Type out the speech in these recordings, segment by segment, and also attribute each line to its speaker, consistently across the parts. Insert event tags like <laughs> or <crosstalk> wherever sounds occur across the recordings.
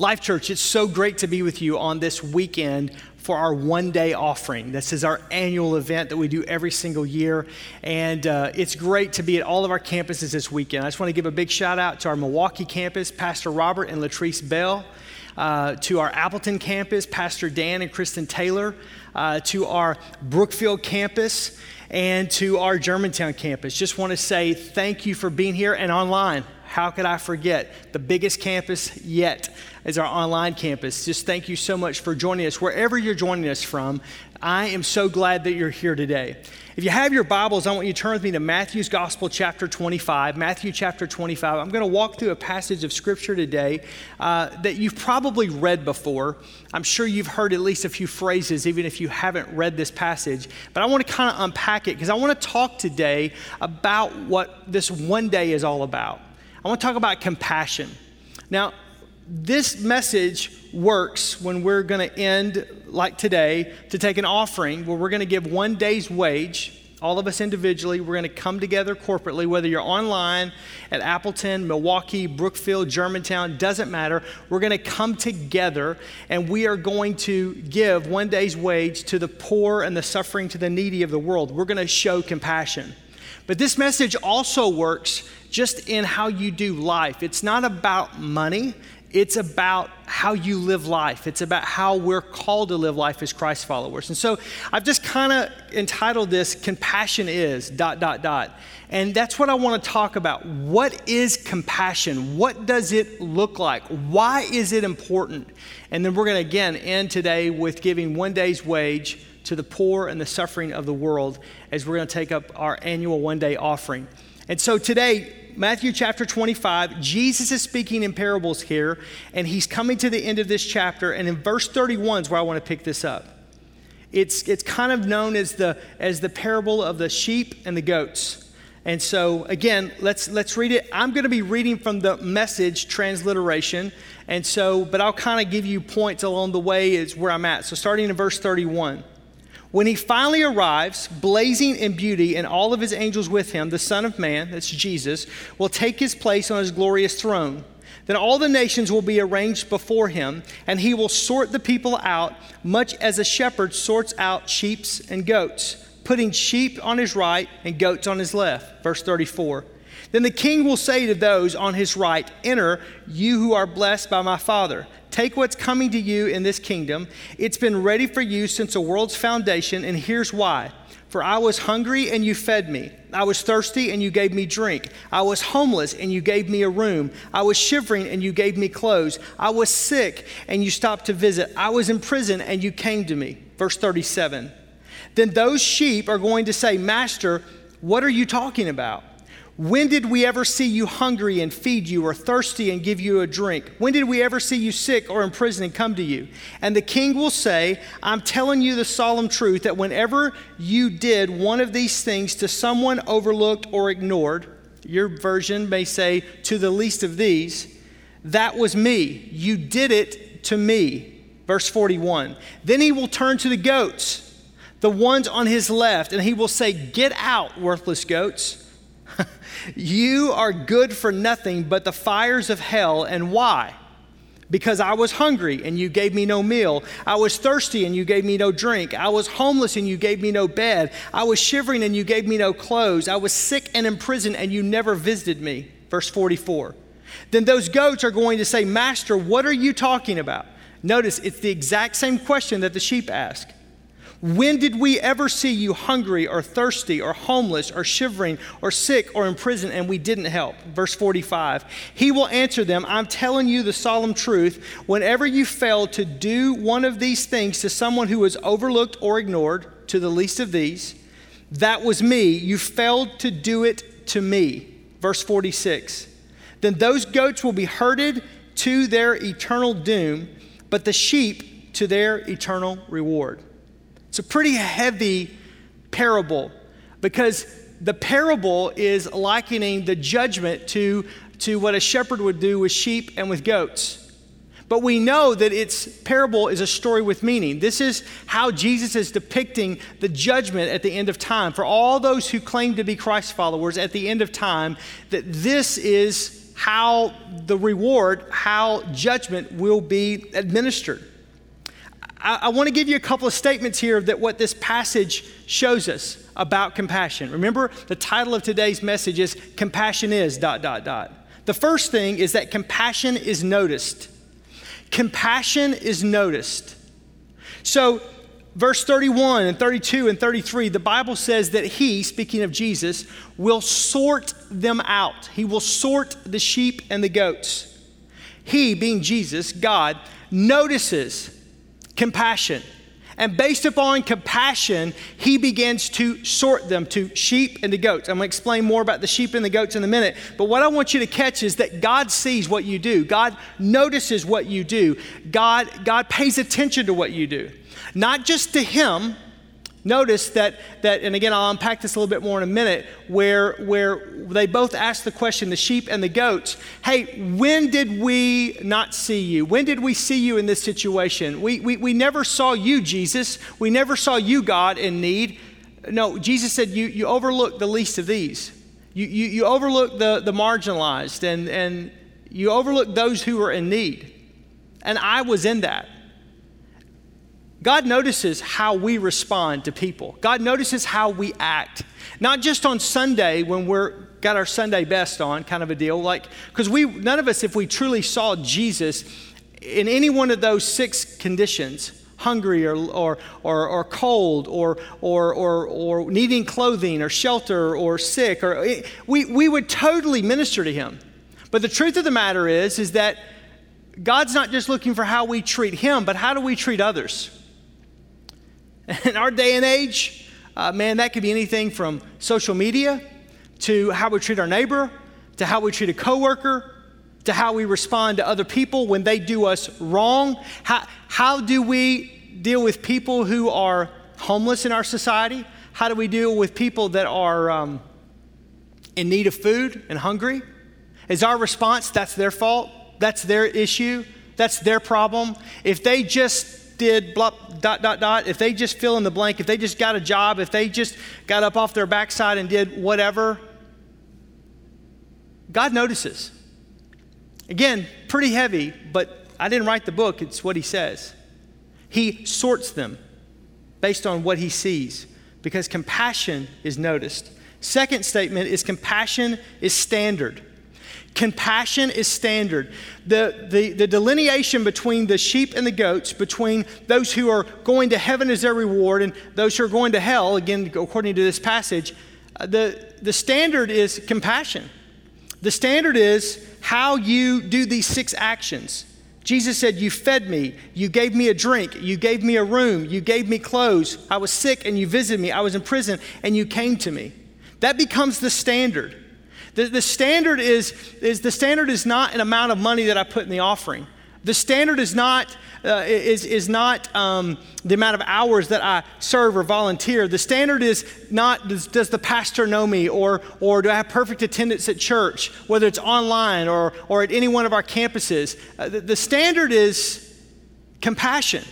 Speaker 1: Life Church, it's so great to be with you on this weekend for our one day offering. This is our annual event that we do every single year. And uh, it's great to be at all of our campuses this weekend. I just want to give a big shout out to our Milwaukee campus, Pastor Robert and Latrice Bell, uh, to our Appleton campus, Pastor Dan and Kristen Taylor, uh, to our Brookfield campus, and to our Germantown campus. Just want to say thank you for being here and online. How could I forget? The biggest campus yet is our online campus. Just thank you so much for joining us wherever you're joining us from. I am so glad that you're here today. If you have your Bibles, I want you to turn with me to Matthew's Gospel, chapter 25. Matthew, chapter 25. I'm going to walk through a passage of Scripture today uh, that you've probably read before. I'm sure you've heard at least a few phrases, even if you haven't read this passage. But I want to kind of unpack it because I want to talk today about what this one day is all about. I want to talk about compassion. Now, this message works when we're going to end, like today, to take an offering where we're going to give one day's wage. All of us individually, we're going to come together corporately, whether you're online at Appleton, Milwaukee, Brookfield, Germantown, doesn't matter. We're going to come together and we are going to give one day's wage to the poor and the suffering, to the needy of the world. We're going to show compassion. But this message also works just in how you do life. It's not about money, it's about how you live life. It's about how we're called to live life as Christ followers. And so I've just kind of entitled this Compassion is dot dot dot. And that's what I want to talk about. What is compassion? What does it look like? Why is it important? And then we're going to again end today with giving one day's wage to the poor and the suffering of the world as we're going to take up our annual one day offering. And so today, Matthew chapter 25, Jesus is speaking in parables here, and he's coming to the end of this chapter. And in verse 31 is where I want to pick this up. It's, it's kind of known as the, as the parable of the sheep and the goats. And so, again, let's, let's read it. I'm going to be reading from the message transliteration. And so, but I'll kind of give you points along the way, is where I'm at. So, starting in verse 31. When he finally arrives, blazing in beauty, and all of his angels with him, the Son of Man, that's Jesus, will take his place on his glorious throne. Then all the nations will be arranged before him, and he will sort the people out, much as a shepherd sorts out sheep and goats, putting sheep on his right and goats on his left. Verse 34. Then the king will say to those on his right, Enter, you who are blessed by my Father. Take what's coming to you in this kingdom. It's been ready for you since the world's foundation, and here's why. For I was hungry and you fed me. I was thirsty and you gave me drink. I was homeless and you gave me a room. I was shivering and you gave me clothes. I was sick and you stopped to visit. I was in prison and you came to me. Verse 37. Then those sheep are going to say, Master, what are you talking about? When did we ever see you hungry and feed you, or thirsty and give you a drink? When did we ever see you sick or in prison and come to you? And the king will say, I'm telling you the solemn truth that whenever you did one of these things to someone overlooked or ignored, your version may say, to the least of these, that was me. You did it to me. Verse 41. Then he will turn to the goats, the ones on his left, and he will say, Get out, worthless goats. <laughs> You are good for nothing but the fires of hell. And why? Because I was hungry and you gave me no meal. I was thirsty and you gave me no drink. I was homeless and you gave me no bed. I was shivering and you gave me no clothes. I was sick and in prison and you never visited me. Verse 44. Then those goats are going to say, Master, what are you talking about? Notice it's the exact same question that the sheep ask. When did we ever see you hungry or thirsty or homeless or shivering or sick or in prison and we didn't help? Verse 45. He will answer them, I'm telling you the solemn truth. Whenever you fail to do one of these things to someone who was overlooked or ignored, to the least of these, that was me. You failed to do it to me. Verse 46. Then those goats will be herded to their eternal doom, but the sheep to their eternal reward. It's a pretty heavy parable because the parable is likening the judgment to, to what a shepherd would do with sheep and with goats. But we know that its parable is a story with meaning. This is how Jesus is depicting the judgment at the end of time. For all those who claim to be Christ followers at the end of time, that this is how the reward, how judgment will be administered. I, I want to give you a couple of statements here that what this passage shows us about compassion. Remember, the title of today's message is Compassion is dot, dot, dot. The first thing is that compassion is noticed. Compassion is noticed. So, verse 31 and 32 and 33, the Bible says that he, speaking of Jesus, will sort them out. He will sort the sheep and the goats. He, being Jesus, God, notices compassion. And based upon compassion, he begins to sort them to sheep and to goats. I'm going to explain more about the sheep and the goats in a minute. But what I want you to catch is that God sees what you do. God notices what you do. God, God pays attention to what you do not just to him. Notice that, that, and again, I'll unpack this a little bit more in a minute, where, where they both ask the question, the sheep and the goats, hey, when did we not see you? When did we see you in this situation? We, we, we never saw you, Jesus. We never saw you, God, in need. No, Jesus said, you, you overlook the least of these. You, you, you overlook the, the marginalized, and, and you overlook those who are in need. And I was in that. God notices how we respond to people. God notices how we act. Not just on Sunday when we're got our Sunday best on, kind of a deal, like because we none of us, if we truly saw Jesus in any one of those six conditions, hungry or, or, or, or cold or, or, or, or needing clothing or shelter or sick, or eh, we, we would totally minister to him. But the truth of the matter is, is that God's not just looking for how we treat him, but how do we treat others? <laughs> In our day and age, uh, man, that could be anything from social media to how we treat our neighbor, to how we treat a coworker, to how we respond to other people when they do us wrong. How, how do we deal with people who are homeless in our society? How do we deal with people that are um, in need of food and hungry? Is our response that's their fault? That's their issue? That's their problem? If they just did blah, dot, dot, dot, if they just fill in the blank, if they just got a job, if they just got up off their backside and did whatever, God notices. Again, pretty heavy, but I didn't write the book, it's what he says. He sorts them based on what he sees because compassion is noticed. Second statement is compassion is standard. Compassion is standard. The, the, the, delineation between the sheep and the goats, between those who are going to heaven as their reward and those who are going to hell, again, according to this passage, uh, the, the standard is compassion. The standard is how you do these six actions. Jesus said, You fed me, you gave me a drink, you gave me a room, you gave me clothes. I was sick and you visited me, I was in prison and you came to me. That becomes the standard. The, the, standard is, is the standard is not an amount of money that I put in the offering. The standard is not, uh, is, is not um, the amount of hours that I serve or volunteer. The standard is not does, does, the pastor know me or, or do I have perfect attendance at church, whether it's online or, or at any one of our campuses. Uh, the, the standard is compassion.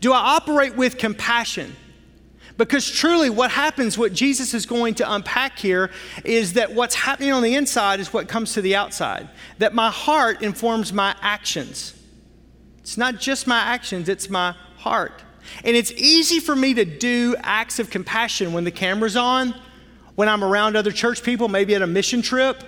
Speaker 1: Do I operate with compassion? Because truly, what happens, what Jesus is going to unpack here, is that what's happening on the inside is what comes to the outside. That my heart informs my actions. It's not just my actions, it's my heart. And it's easy for me to do acts of compassion when the camera's on, when I'm around other church people, maybe at a mission trip.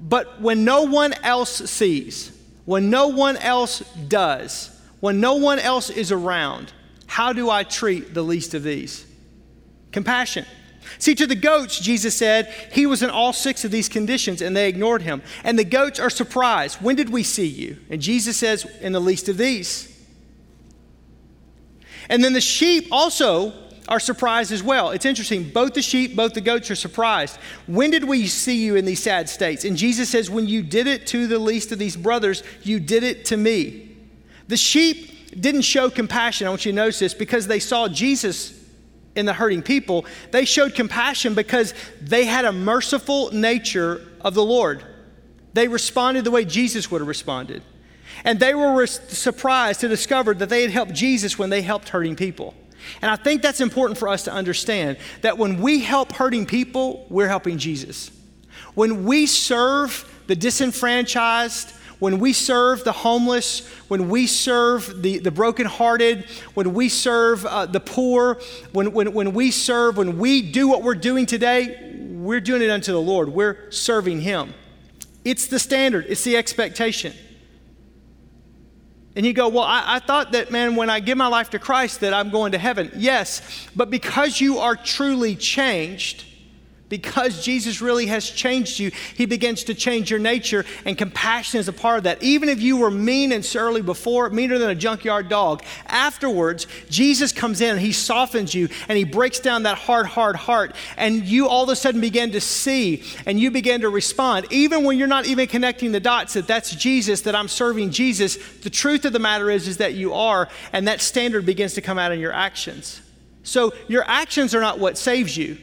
Speaker 1: But when no one else sees, when no one else does, when no one else is around, how do I treat the least of these? Compassion. See, to the goats, Jesus said he was in all six of these conditions and they ignored him. And the goats are surprised. When did we see you? And Jesus says, in the least of these. And then the sheep also are surprised as well. It's interesting. Both the sheep, both the goats are surprised. When did we see you in these sad states? And Jesus says, When you did it to the least of these brothers, you did it to me. The sheep didn't show compassion. I want you to notice this because they saw Jesus in the hurting people. They showed compassion because they had a merciful nature of the Lord. They responded the way Jesus would have responded. And they were surprised to discover that they had helped Jesus when they helped hurting people. And I think that's important for us to understand that when we help hurting people, we're helping Jesus. When we serve the disenfranchised, when we serve the homeless, when we serve the, the brokenhearted, when we serve uh, the poor, when, when, when we serve, when we do what we're doing today, we're doing it unto the Lord. We're serving Him. It's the standard, it's the expectation. And you go, Well, I, I, thought that, man, when I give my life to Christ, that I'm going to heaven. Yes, but because you are truly changed, because Jesus really has changed you, He begins to change your nature, and compassion is a part of that. Even if you were mean and surly before, meaner than a junkyard dog, afterwards, Jesus comes in and He softens you and He breaks down that hard, hard heart, and you all of a sudden begin to see and you begin to respond. Even when you're not even connecting the dots that that's Jesus, that I'm serving Jesus, the truth of the matter is, is that you are, and that standard begins to come out in your actions. So your actions are not what saves you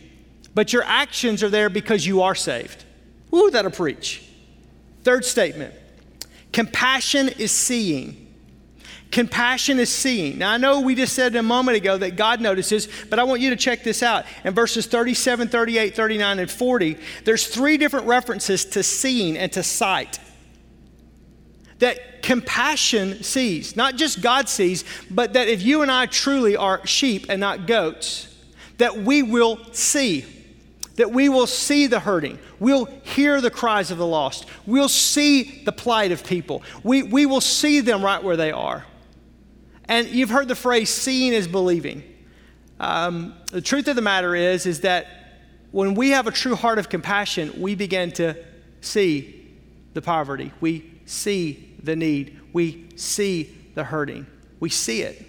Speaker 1: but your actions are there because you are saved. Ooh, that'll preach. Third statement compassion is seeing. Compassion is seeing. Now, I know we just said a moment ago that God notices, but I want you to check this out. In verses 37, 38, 39, and 40, there's three different references to seeing and to sight. That compassion sees, not just God sees, but that if you and I truly are sheep and not goats, that we will see that we will see the hurting. We'll hear the cries of the lost. We'll see the plight of people. We, we will see them right where they are. And you've heard the phrase, seeing is believing. Um, the truth of the matter is, is that when we have a true heart of compassion, we begin to see the poverty. We see the need. We see the hurting. We see it.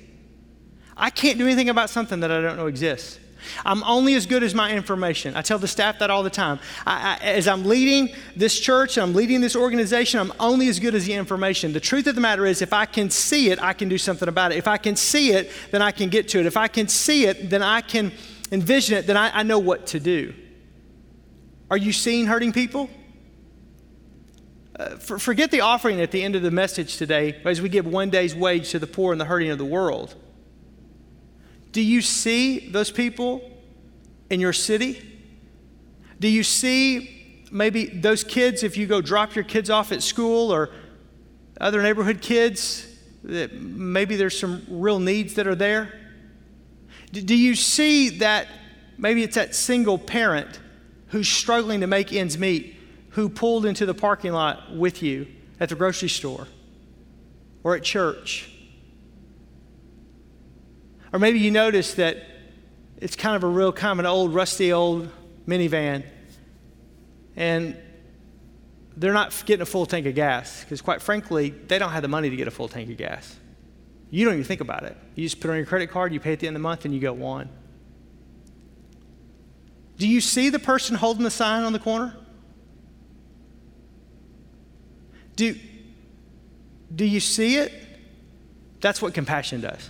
Speaker 1: I can't do anything about something that I don't know exists. I'm only as good as my information. I tell the staff that all the time. I, I, as I'm leading this church and I'm leading this organization, I'm only as good as the information. The truth of the matter is, if I can see it, I can do something about it. If I can see it, then I can get to it. If I can see it, then I can envision it, then I, I know what to do. Are you seeing hurting people? Uh, for, forget the offering at the end of the message today as we give one day's wage to the poor and the hurting of the world. Do you see those people in your city? Do you see maybe those kids, if you go drop your kids off at school or other neighborhood kids, that maybe there's some real needs that are there? Do you see that maybe it's that single parent who's struggling to make ends meet who pulled into the parking lot with you at the grocery store or at church? Or maybe you notice that it's kind of a real, kind of an old, rusty old minivan. And they're not getting a full tank of gas because, quite frankly, they don't have the money to get a full tank of gas. You don't even think about it. You just put on your credit card, you pay at the end of the month, and you go on. Do you see the person holding the sign on the corner? Do, do you see it? That's what compassion does.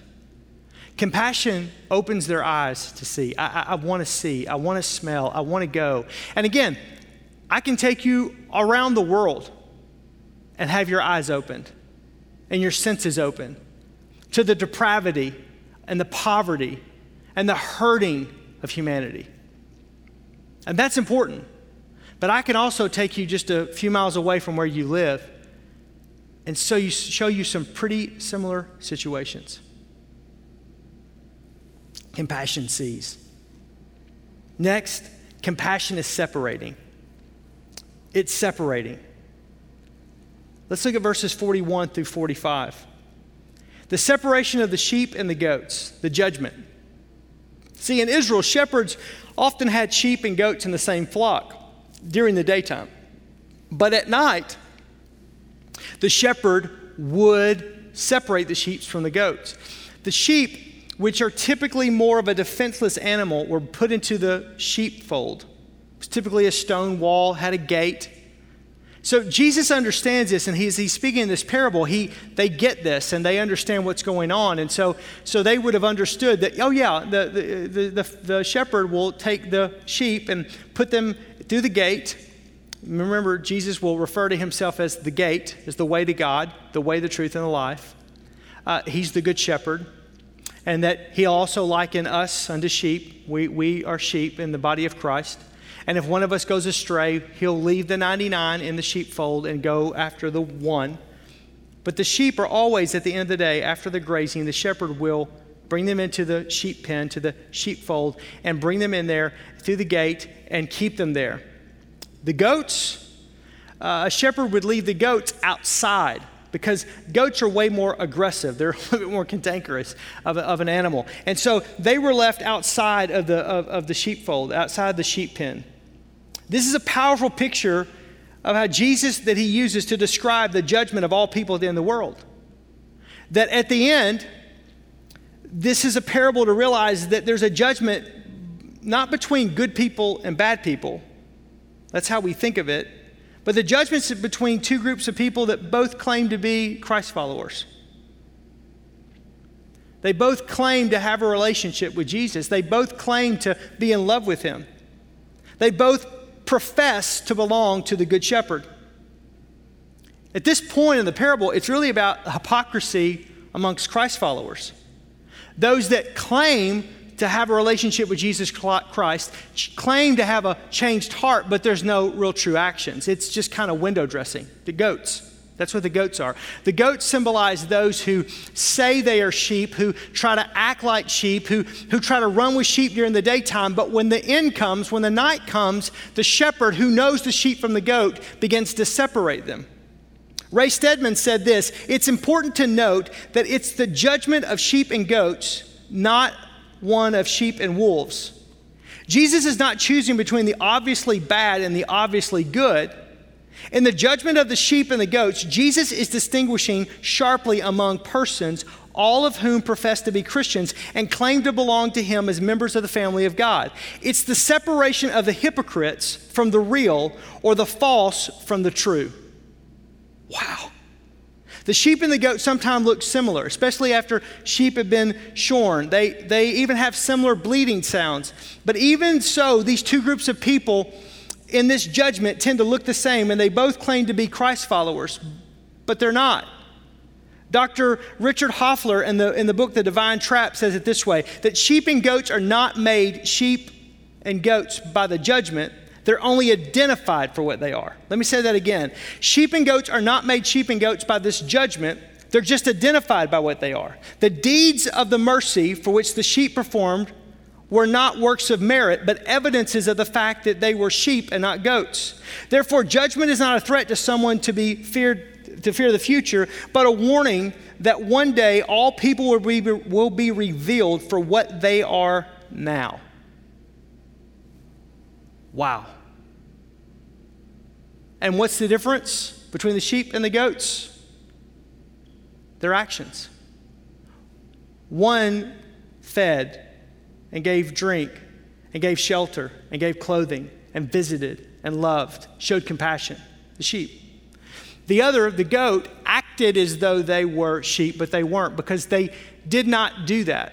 Speaker 1: Compassion opens their eyes to see. I, I, I want to see. I want to smell. I want to go. And again, I can take you around the world and have your eyes opened and your senses open to the depravity and the poverty and the hurting of humanity. And that's important. But I can also take you just a few miles away from where you live and so you, show you some pretty similar situations compassion sees. Next, compassion is separating. It's separating. Let's look at verses 41 through 45. The separation of the sheep and the goats, the judgment. See, in Israel, shepherds often had sheep and goats in the same flock during the daytime. But at night, the shepherd would separate the sheep from the goats. The sheep which are typically more of a defenseless animal, were put into the sheepfold. It was typically a stone wall, had a gate. So Jesus understands this, and he's, he's speaking in this parable. He, they get this, and they understand what's going on. And so, so they would have understood that, oh, yeah, the, the, the, the, the shepherd will take the sheep and put them through the gate. Remember, Jesus will refer to himself as the gate, as the way to God, the way, the truth, and the life. Uh, he's the good shepherd and that he also likened us unto sheep. We, we are sheep in the body of Christ. And if one of us goes astray, he'll leave the 99 in the sheepfold and go after the one. But the sheep are always, at the end of the day, after the grazing, the shepherd will bring them into the sheep pen, to the sheepfold, and bring them in there through the gate and keep them there. The goats, uh, a shepherd would leave the goats outside because goats are way more aggressive. They're <laughs> a little bit more cantankerous of, a, of an animal. And so they were left outside of the, of, of the sheepfold, outside the sheep pen. This is a powerful picture of how Jesus that he uses to describe the judgment of all people in the world. That at the end, this is a parable to realize that there's a judgment not between good people and bad people. That's how we think of it. But the judgment's between two groups of people that both claim to be Christ followers. They both claim to have a relationship with Jesus. They both claim to be in love with him. They both profess to belong to the Good Shepherd. At this point in the parable, it's really about hypocrisy amongst Christ followers. Those that claim to have a relationship with Jesus Christ, claim to have a changed heart, but there's no real true actions. It's just kind of window dressing. The goats. That's what the goats are. The goats symbolize those who say they are sheep, who try to act like sheep, who, who try to run with sheep during the daytime, but when the end comes, when the night comes, the shepherd who knows the sheep from the goat begins to separate them. Ray Stedman said this It's important to note that it's the judgment of sheep and goats, not one of sheep and wolves. Jesus is not choosing between the obviously bad and the obviously good. In the judgment of the sheep and the goats, Jesus is distinguishing sharply among persons, all of whom profess to be Christians and claim to belong to him as members of the family of God. It's the separation of the hypocrites from the real or the false from the true. Wow. The sheep and the goat sometimes look similar, especially after sheep have been shorn. They, they even have similar bleeding sounds. But even so, these two groups of people in this judgment tend to look the same, and they both claim to be Christ followers, but they're not. Dr. Richard Hoefler in the, in the book The Divine Trap says it this way that sheep and goats are not made sheep and goats by the judgment, they're only identified for what they are. Let me say that again. Sheep and goats are not made sheep and goats by this judgment, they're just identified by what they are. The deeds of the mercy for which the sheep performed were not works of merit, but evidences of the fact that they were sheep and not goats. Therefore, judgment is not a threat to someone to be feared, to fear the future, but a warning that one day all people will be, will be revealed for what they are now. Wow. And what's the difference between the sheep and the goats? Their actions. One fed and gave drink and gave shelter and gave clothing and visited and loved, showed compassion. The sheep. The other, the goat, acted as though they were sheep, but they weren't because they did not do that.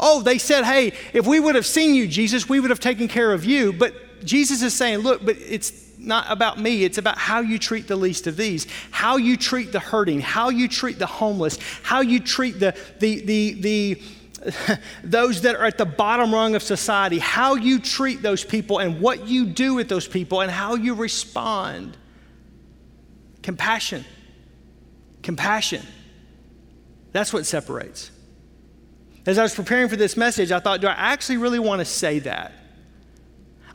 Speaker 1: Oh, they said, hey, if we would have seen you, Jesus, we would have taken care of you. But Jesus is saying, look, but it's not about me, it's about how you treat the least of these, how you treat the hurting, how you treat the homeless, how you treat the, the, the, the <laughs> those that are at the bottom rung of society, how you treat those people and what you do with those people and how you respond. Compassion. Compassion. That's what separates. As I was preparing for this message, I thought, do I actually really want to say that?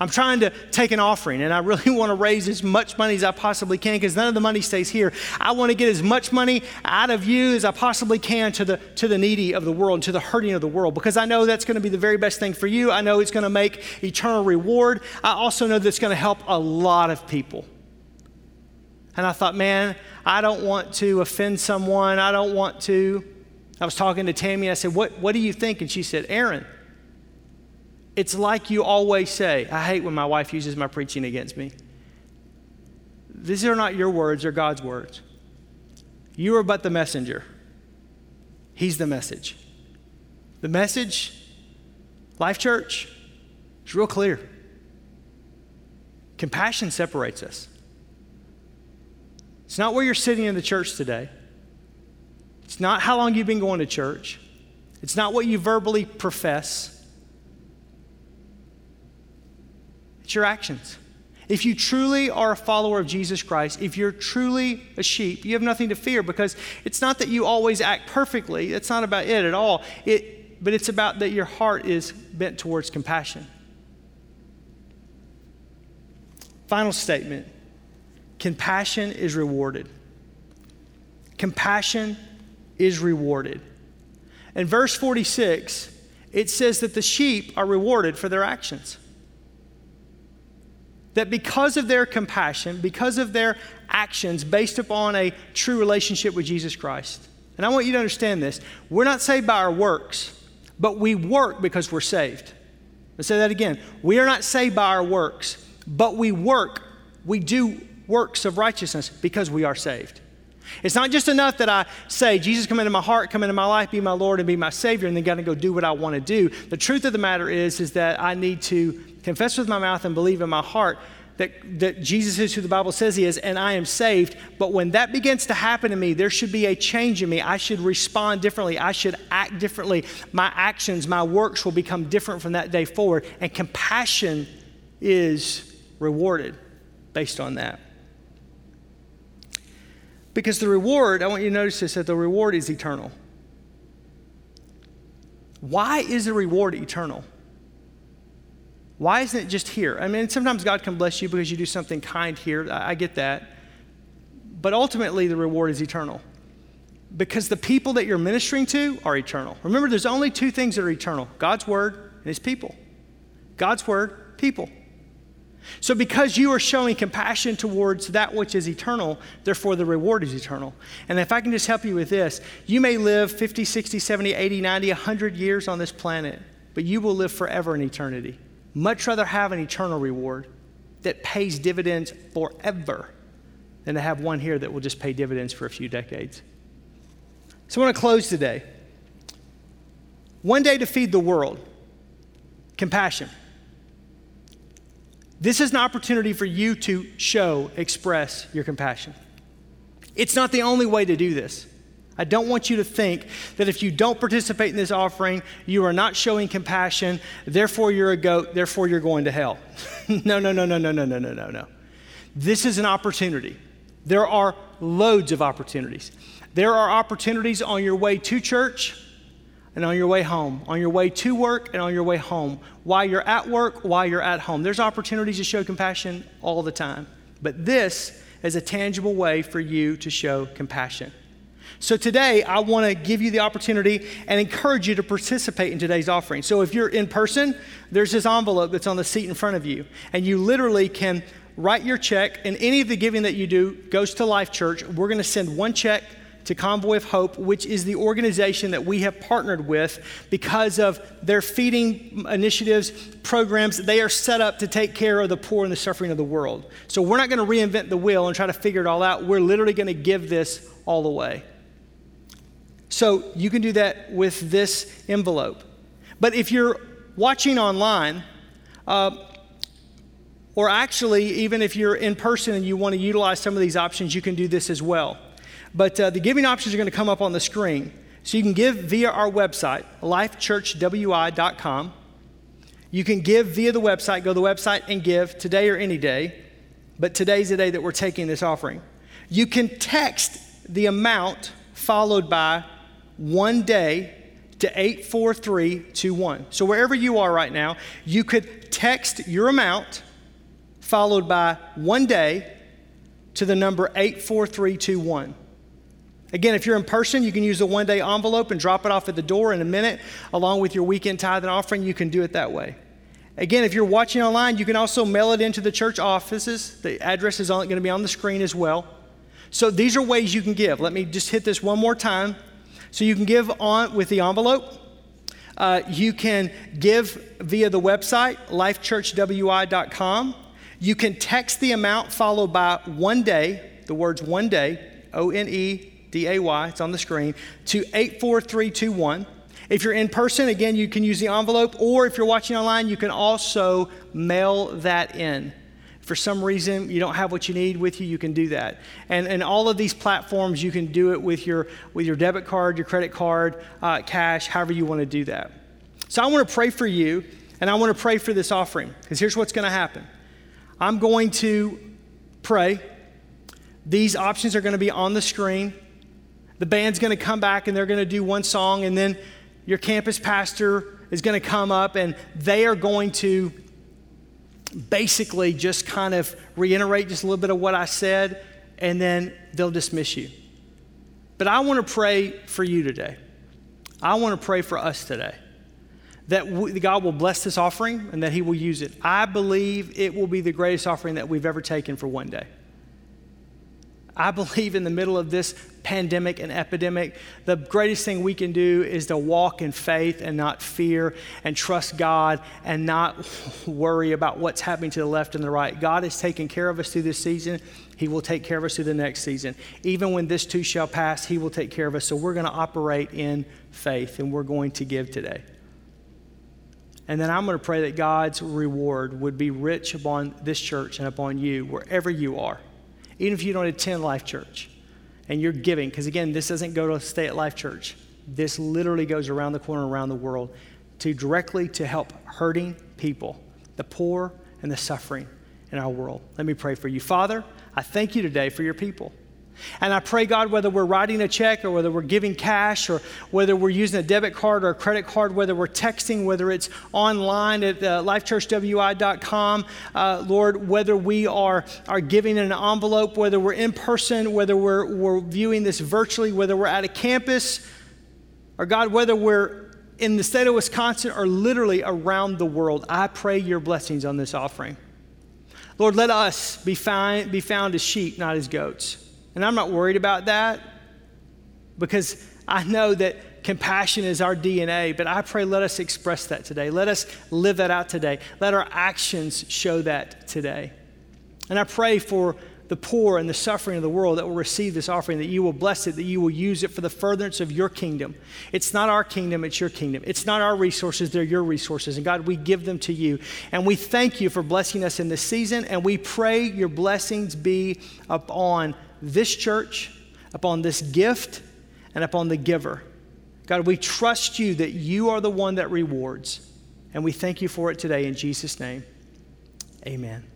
Speaker 1: I'm trying to take an offering and I really <laughs> want to raise as much money as I possibly can because none of the money stays here. I want to get as much money out of you as I possibly can to the, to the needy of the world and to the hurting of the world because I know that's going to be the very best thing for you. I know it's going to make eternal reward. I also know that's going to help a lot of people. And I thought, man, I don't want to offend someone. I don't want to. I was talking to Tammy. I said, what, what do you think? And she said, Aaron, it's like you always say. I hate when my wife uses my preaching against me. These are not your words, they're God's words. You are but the messenger, He's the message. The message, Life Church, is real clear. Compassion separates us. It's not where you're sitting in the church today. It's not how long you've been going to church. It's not what you verbally profess. It's your actions. If you truly are a follower of Jesus Christ, if you're truly a sheep, you have nothing to fear because it's not that you always act perfectly. It's not about it at all. It, but it's about that your heart is bent towards compassion. Final statement compassion is rewarded. Compassion is rewarded. In verse 46, it says that the sheep are rewarded for their actions. That because of their compassion, because of their actions based upon a true relationship with Jesus Christ, and I want you to understand this we're not saved by our works, but we work because we're saved. Let's say that again. We are not saved by our works, but we work, we do works of righteousness because we are saved. It's not just enough that I say, Jesus, come into my heart, come into my life, be my Lord, and be my Savior, and then got to go do what I want to do. The truth of the matter is, is that I need to confess with my mouth and believe in my heart that, that Jesus is who the Bible says he is, and I am saved. But when that begins to happen to me, there should be a change in me. I should respond differently. I should act differently. My actions, my works will become different from that day forward. And compassion is rewarded based on that. Because the reward, I want you to notice this, that the reward is eternal. Why is the reward eternal? Why isn't it just here? I mean, sometimes God can bless you because you do something kind here. I, get that. But ultimately, the reward is eternal because the people that you're ministering to are eternal. Remember, there's only two things that are eternal God's word and his people. God's word, people. So, because you are showing compassion towards that which is eternal, therefore the reward is eternal. And if I can just help you with this, you may live 50, 60, 70, 80, 90, 100 years on this planet, but you will live forever in eternity. Much rather have an eternal reward that pays dividends forever than to have one here that will just pay dividends for a few decades. So I want to close today. One day to feed the world, compassion. This is an opportunity for you to show, express your compassion. It's not the only way to do this. I don't want you to think that if you don't participate in this offering, you are not showing compassion, therefore you're a goat, therefore you're going to hell. <laughs> no, no, no, no, no, no, no, no, no, no. This is an opportunity. There are loads of opportunities. There are opportunities on your way to church and on your way home, on your way to work and on your way home, while you're at work, while you're at home. There's opportunities to show compassion all the time. But this is a tangible way for you to show compassion. So today, I want to give you the opportunity and encourage you to participate in today's offering. So if you're in person, there's this envelope that's on the seat in front of you, and you literally can write your check, and any of the giving that you do goes to Life Church. We're going to send one check to Convoy of Hope, which is the organization that we have partnered with because of their feeding initiatives, programs. They are set up to take care of the poor and the suffering of the world. So we're not going to reinvent the wheel and try to figure it all out. We're literally going to give this all away. So you can do that with this envelope. But if you're watching online, uh, or actually, even if you're in person and you want to utilize some of these options, you can do this as well. But uh, the giving options are going to come up on the screen. So you can give via our website, lifechurchwi.com. You can give via the website, go to the website and give today or any day. But today's the day that we're taking this offering. You can text the amount followed by one day to 84321. So wherever you are right now, you could text your amount followed by one day to the number 84321. Again, if you're in person, you can use the one day envelope and drop it off at the door in a minute, along with your weekend tithe and offering. You can do it that way. Again, if you're watching online, you can also mail it into the church offices. The address is going to be on the screen as well. So these are ways you can give. Let me just hit this one more time. So you can give on with the envelope. Uh, you can give via the website, lifechurchwi.com. You can text the amount followed by one day, the words one day, O N E D A Y, it's on the screen, to 84321. If you're in person, again, you can use the envelope, or if you're watching online, you can also mail that in for some reason you don't have what you need with you, you can do that. And, and all of these platforms, you can do it with your, with your debit card, your credit card, uh, cash, however you want to do that. So I want to pray for you, and I want to pray for this offering, because here's what's going to happen. I'm going to pray. These options are going to be on the screen. The band's going to come back and they're going to do one song, and then your campus pastor is going to come up and they are going to basically just kind of reiterate just a little bit of what I said, and then they'll dismiss you. But I want to pray for you today. I want to pray for us today that God will bless this offering and that He will use it. I believe it will be the greatest offering that we've ever taken for one day. I believe in the middle of this pandemic and epidemic, the greatest thing we can do is to walk in faith and not fear and trust God and not <laughs> worry about what's happening to the left and the right. God is taking care of us through this season. He will take care of us through the next season. Even when this too shall pass, He will take care of us. So we're going to operate in faith and we're going to give today. And then I'm going to pray that God's reward would be rich upon this church and upon you, wherever you are even if you don't attend Life Church and you're giving, because again, this doesn't go to stay at Life Church. This literally goes around the corner, around the world, to directly to help hurting people, the poor and the suffering in our world. Let me pray for you. Father, I thank you today for your people. And I pray, God, whether we're writing a check or whether we're giving cash or whether we're using a debit card or a credit card, whether we're texting, whether it's online at uh, lifechurchwi.com, uh, Lord, whether we are, are giving in an envelope, whether we're in person, whether we're, we're viewing this virtually, whether we're at a campus, or God, whether we're in the state of Wisconsin or literally around the world, I pray your blessings on this offering. Lord, let us be, find, be found as sheep, not as goats. And I'm not worried about that because I know that compassion is our DNA, but I pray let us express that today. Let us live that out today. Let our actions show that today. And I pray for the poor and the suffering of the world that will receive this offering, that you will bless it, that you will use it for the furtherance of your kingdom. It's not our kingdom, it's your kingdom. It's not our resources, they're your resources. And God, we give them to you. And we thank you for blessing us in this season, and we pray your blessings be upon this church, upon this gift, and upon the giver. God, we trust you that you are the one that rewards. And we thank you for it today in Jesus' name. Amen.